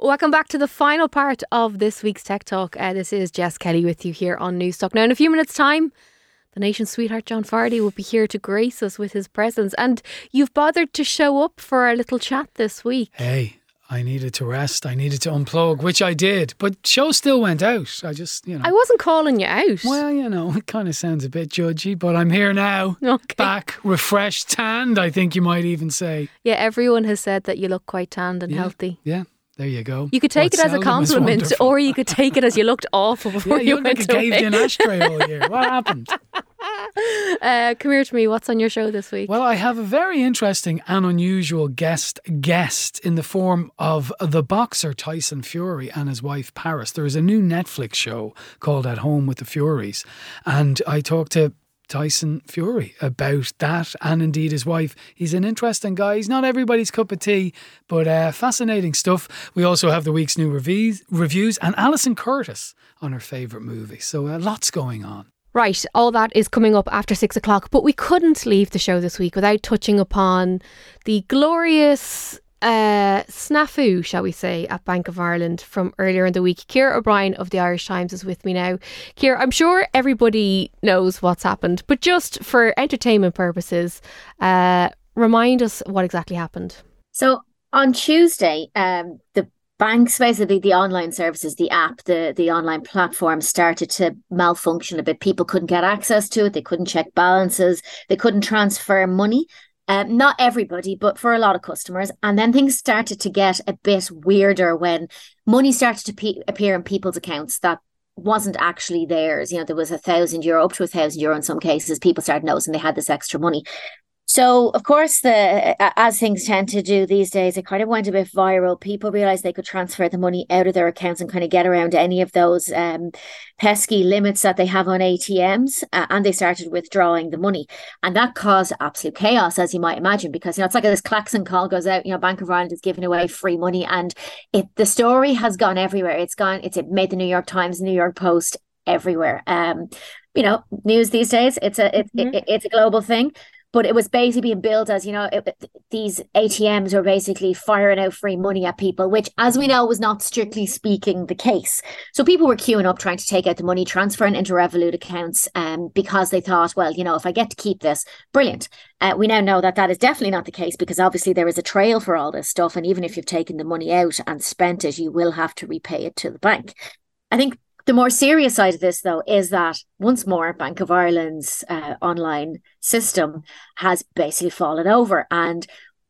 Welcome back to the final part of this week's Tech Talk. Uh, this is Jess Kelly with you here on Newstalk. Now, in a few minutes' time, the nation's sweetheart John Fardy will be here to grace us with his presence. And you've bothered to show up for our little chat this week. Hey, I needed to rest. I needed to unplug, which I did. But show still went out. I just, you know. I wasn't calling you out. Well, you know, it kind of sounds a bit judgy, but I'm here now. Okay. Back, refreshed, tanned, I think you might even say. Yeah, everyone has said that you look quite tanned and Yeah. healthy. Yeah, there you go. You could take it as a compliment, or you could take it as you looked awful Yeah, before you you look like went a caved in ashtray all year. What happened? Uh, come here to me. What's on your show this week? Well, I have a very interesting and unusual guest guest in the form of the boxer Tyson Fury and his wife Paris. There is a new Netflix show called At Home with the Furies, and I talked to Tyson Fury about that and indeed his wife. He's an interesting guy. He's not everybody's cup of tea, but uh, fascinating stuff. We also have the week's new reviews, reviews and Alison Curtis on her favourite movie. So uh, lots going on. Right, all that is coming up after six o'clock, but we couldn't leave the show this week without touching upon the glorious uh, snafu, shall we say, at Bank of Ireland from earlier in the week. Ciara O'Brien of the Irish Times is with me now. Ciara, I'm sure everybody knows what's happened, but just for entertainment purposes, uh, remind us what exactly happened. So on Tuesday, um, the banks, basically the online services, the app, the the online platform started to malfunction a bit. People couldn't get access to it. They couldn't check balances. They couldn't transfer money. Um, not everybody, but for a lot of customers. And then things started to get a bit weirder when money started to pe- appear in people's accounts that wasn't actually theirs. You know, there was a thousand euro, up to a thousand euro in some cases. People started noticing they had this extra money. So, of course, the as things tend to do these days, it kind of went a bit viral. People realized they could transfer the money out of their accounts and kind of get around any of those um, pesky limits that they have on ATMs, uh, and they started withdrawing the money, and that caused absolute chaos, as you might imagine, because you know it's like this klaxon call goes out. You know, Bank of Ireland is giving away free money, and it the story has gone everywhere. It's gone. It's it made the New York Times, New York Post, everywhere. Um, you know, news these days. It's a it, Mhm. it, it's a global thing but it was basically being billed as you know it, these ATMs were basically firing out free money at people, which, as we know, was not strictly speaking the case. So people were queuing up trying to take out the money, transferring into Revolut accounts, um, because they thought, well, you know, if I get to keep this, brilliant. Uh, we now know that that is definitely not the case because obviously there is a trail for all this stuff, and even if you've taken the money out and spent it, you will have to repay it to the bank. I think the more serious side of this, though, is that once more, Bank of Ireland's uh, online system has basically fallen over. And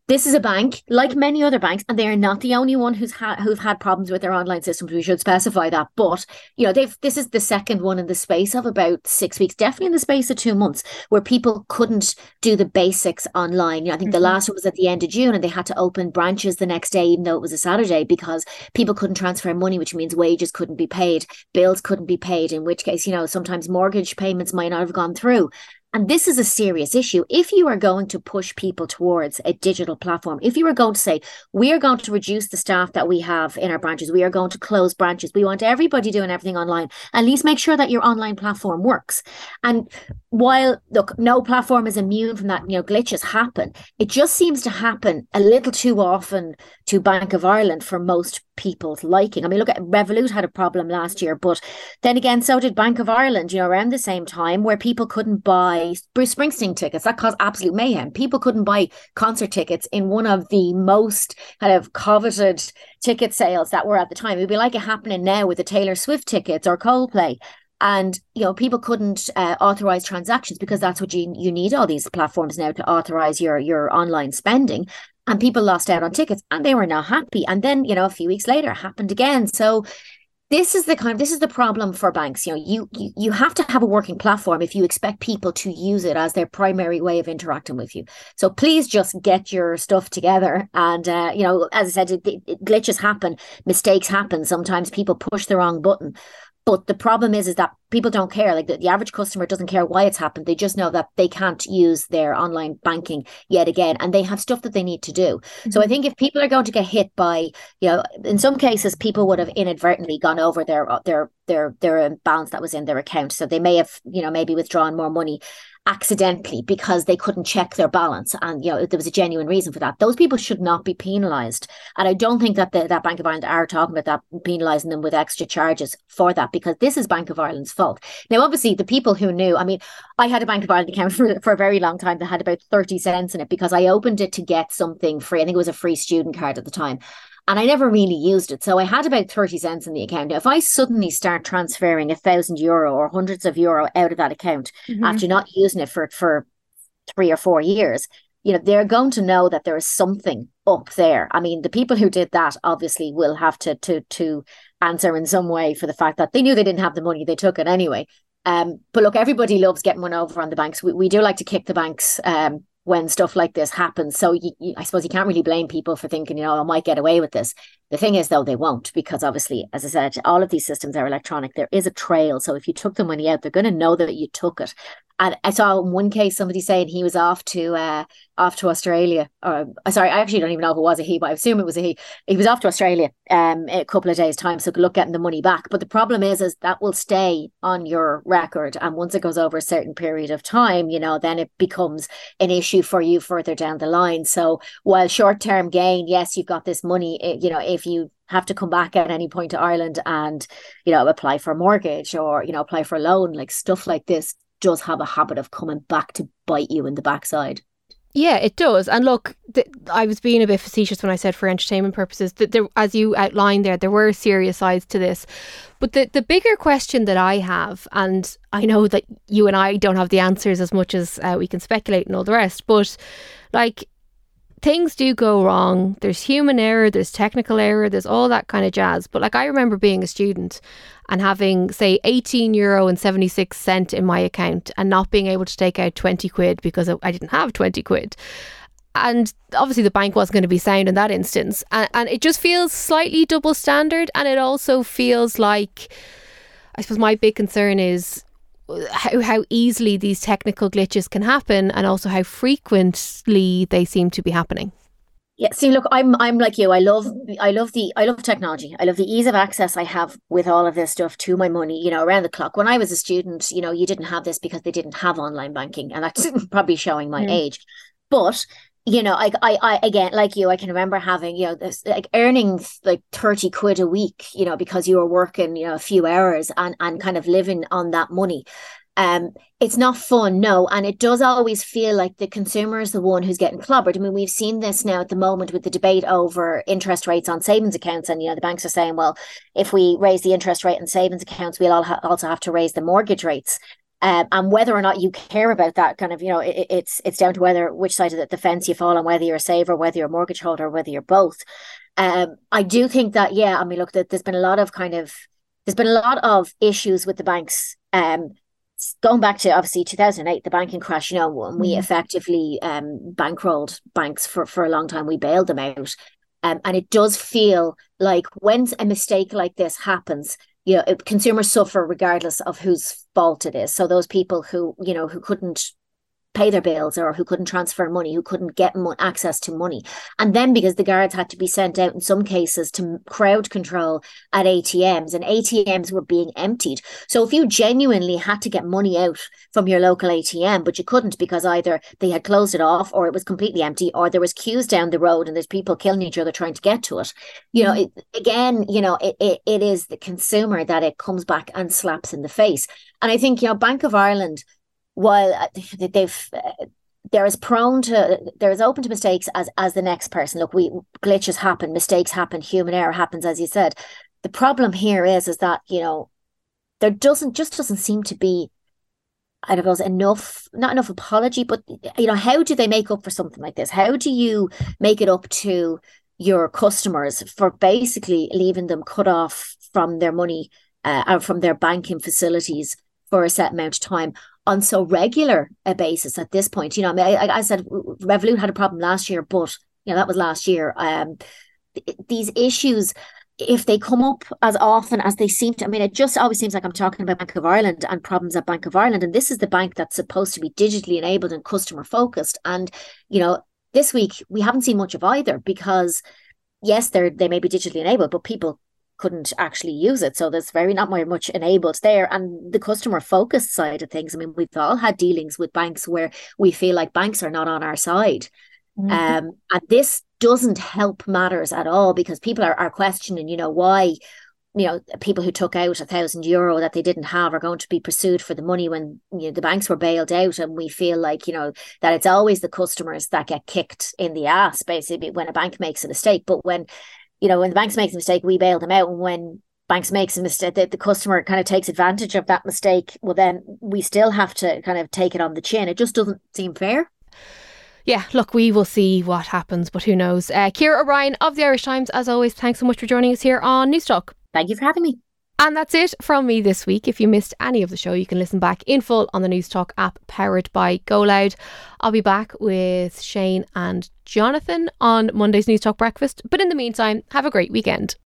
this is a bank, like many other banks, and they are not the only one who's had who've had problems with their online systems. We should specify that. But you know, they've this is the second one in the space of about six weeks, definitely in the space of two months, where people couldn't do the basics online. You know, I think the Mhm. last one was at the end of June, and they had to open branches the next day, even though it was a Saturday, because people couldn't transfer money, which means wages couldn't be paid, bills couldn't be paid. In which case, you know, sometimes mortgage payments might not have gone through. And this is a serious issue. If you are going to push people towards a digital platform, if you are going to say, we are going to reduce the staff that we have in our branches, we are going to close branches, we want everybody doing everything online, at least make sure that your online platform works. And while, look, no platform is immune from that, you know, glitches happen, it just seems to happen a little too often to Bank of Ireland for most people's liking. I mean, look at Revolut had a problem last year, but then again, so did Bank of Ireland, you know, around the same time where people couldn't buy Bruce Springsteen tickets. That caused absolute mayhem. People couldn't buy concert tickets in one of the most kind of coveted ticket sales that were at the time. It would be like it happening now with the Taylor Swift tickets or Coldplay. And you know, people couldn't uh, authorize transactions because that's what you you need all these platforms now to authorize your your online spending. And people lost out on tickets, and they were not happy. And then you know, a few weeks later, it happened again. So this is the kind of this is the problem for banks. You know you, you you have to have a working platform if you expect people to use it as their primary way of interacting with you. So please just get your stuff together. And uh, you know as i said it, it, glitches happen. Mistakes happen. Sometimes people push the wrong button but the problem is, is that people don't care. Like the, the average customer doesn't care why it's happened. They just know that they can't use their online banking yet again, and they have stuff that they need to do. Mm-hmm. So I think if people are going to get hit by, you know, in some cases, people would have inadvertently gone over their their their their balance that was in their account. So they may have, you know, maybe withdrawn more money. Accidentally because they couldn't check their balance. And you know there was a genuine reason for that. Those people should not be penalized. And i don't think that the, that bank of ireland are talking about that penalizing them with extra charges for that because this is bank of ireland's fault. Now obviously the people who knew i mean i had a bank of ireland account for, for a very long time that had about 30 cents in it because i opened it to get something free. I think it was a free student card at the time and I never really used it. So I had about 30 cents in the account. Now, if I suddenly start transferring a thousand euro or hundreds of euro out of that account mm-hmm. after not using it for, for three or four years, you know, they're going to know that there is something up there. I mean, the people who did that obviously will have to to to answer in some way for the fact that they knew they didn't have the money, they took it anyway. Um, but look, everybody loves getting one over on the banks. We, we do like to kick the banks um, when stuff like this happens. So you, you, I suppose you can't really blame people for thinking, you know, I might get away with this. The thing is, though, they won't because obviously, as I said, all of these systems are electronic. There is a trail. So if you took the money out, they're going to know that you took it. And I saw in one case somebody saying he was off to uh, off to Australia. Or uh, sorry, I actually don't even know if it was a he, but I assume it was a he. He was off to Australia um a couple of days time, so good luck getting the money back. But the problem is, is that will stay on your record, and once it goes over a certain period of time, you know, then it becomes an issue for you further down the line. So while short term gain, yes, you've got this money. Eh, you know, if you have to come back at any point to Ireland and you know apply for a mortgage or you know apply for a loan, like stuff like this does have a habit of coming back to bite you in the backside. Yeah, it does. And look, th- I was being a bit facetious when I said for entertainment purposes that there, as you outlined there, there were serious sides to this. But the, the bigger question that I have, and I know that you and I don't have the answers as much as uh, we can speculate and all the rest, but like things do go wrong. There's human error, there's technical error, there's all that kind of jazz. But like I remember being a student and having say 18 euro and 76 cent in my account and not being able to take out 20 quid because I didn't have 20 quid. And obviously the bank wasn't going to be sound in that instance. And, and it just feels slightly double standard and it also feels like I suppose my big concern is how, how easily these technical glitches can happen and also how frequently they seem to be happening. Yeah, see, look, I'm I'm like you. I love I love the I love technology. I love the ease of access I have with all of this stuff to my money, you know, around the clock. When I was a student, you know, you didn't have this because they didn't have online banking, and that's probably showing my mm. age. But you know, I, I, I, again, like you, I can remember having, you know, this like earning like 30 quid a week, you know, because you were working, you know, a few hours and, and kind of living on that money. Um, it's not fun, no, and it does always feel like the consumer is the one who's getting clobbered. I mean, we've seen this now at the moment with the debate over interest rates on savings accounts, and you know, the banks are saying, well, if we raise the interest rate on savings accounts, we'll also have to raise the mortgage rates. Um, and whether or not you care about that kind of you know it, it's it's down to whether which side of the fence you fall on whether you're a saver whether you're a mortgage holder whether you're both um, i do think that yeah i mean look that there's been a lot of kind of there's been a lot of issues with the banks um, going back to obviously 2008 the banking crash you know when we mm. effectively um, bankrolled banks for for a long time we bailed them out um, and it does feel like when a mistake like this happens you know consumers suffer regardless of whose fault it is. So those people who you know who couldn't pay their bills or who couldn't transfer money, who couldn't get mo- access to money. And then because the guards had to be sent out in some cases to crowd control at ATMs and ATMs were being emptied. So if you genuinely had to get money out from your local ATM, but you couldn't because either they had closed it off or it was completely empty or there was queues down the road and there's people killing each other trying to get to it. You know, it, again, you know, it, it, it is the consumer that it comes back and slaps in the face. And I think, you know, Bank of Ireland while uh, they've uh, they're as prone to they're as open to mistakes as as the next person. Look we glitches happen mistakes happen human error happens as you said. The problem here is is that you know there doesn't just doesn't seem to be I know enough not enough apology but you know how do they make up for something like this? How do you make it up to your customers for basically leaving them cut off from their money uh, or from their banking facilities for a set amount of time on so regular a basis at this point. You know, I mean, I, I said Revolut had a problem last year, but you know that was last year. Um, th- these issues, if they come up as often as they seem to, I mean, it just always seems like I'm talking about Bank of Ireland and problems at Bank of Ireland, and this is the bank that's supposed to be digitally enabled and customer focused. And you know, this week we haven't seen much of either because yes, they're they may be digitally enabled, but people couldn't actually use it. So there's very not very much enabled there. And the customer focused side of things, I mean, we've all had dealings with banks where we feel like banks are not on our side. Mm-hmm. Um, and this doesn't help matters at all because people are, are questioning, you know, why you know people who took out a thousand euro that they didn't have are going to be pursued for the money when you know the banks were bailed out and we feel like you know that it's always the customers that get kicked in the ass basically when a bank makes a mistake but when you know when the banks makes a mistake we bail them out and when banks makes a mistake the, the customer kind of takes advantage of that mistake well then we still have to kind of take it on the chin it just doesn't seem fair yeah, look, we will see what happens, but who knows. Uh, Ciara O'Brien of the Irish Times, as always, thanks so much for joining us here on Newstalk. Thank you for having me. And that's it from me this week. If you missed any of the show, you can listen back in full on the Newstalk app powered by GoLoud. I'll be back with Shane and Jonathan on Monday's Newstalk Breakfast. But in the meantime, have a great weekend.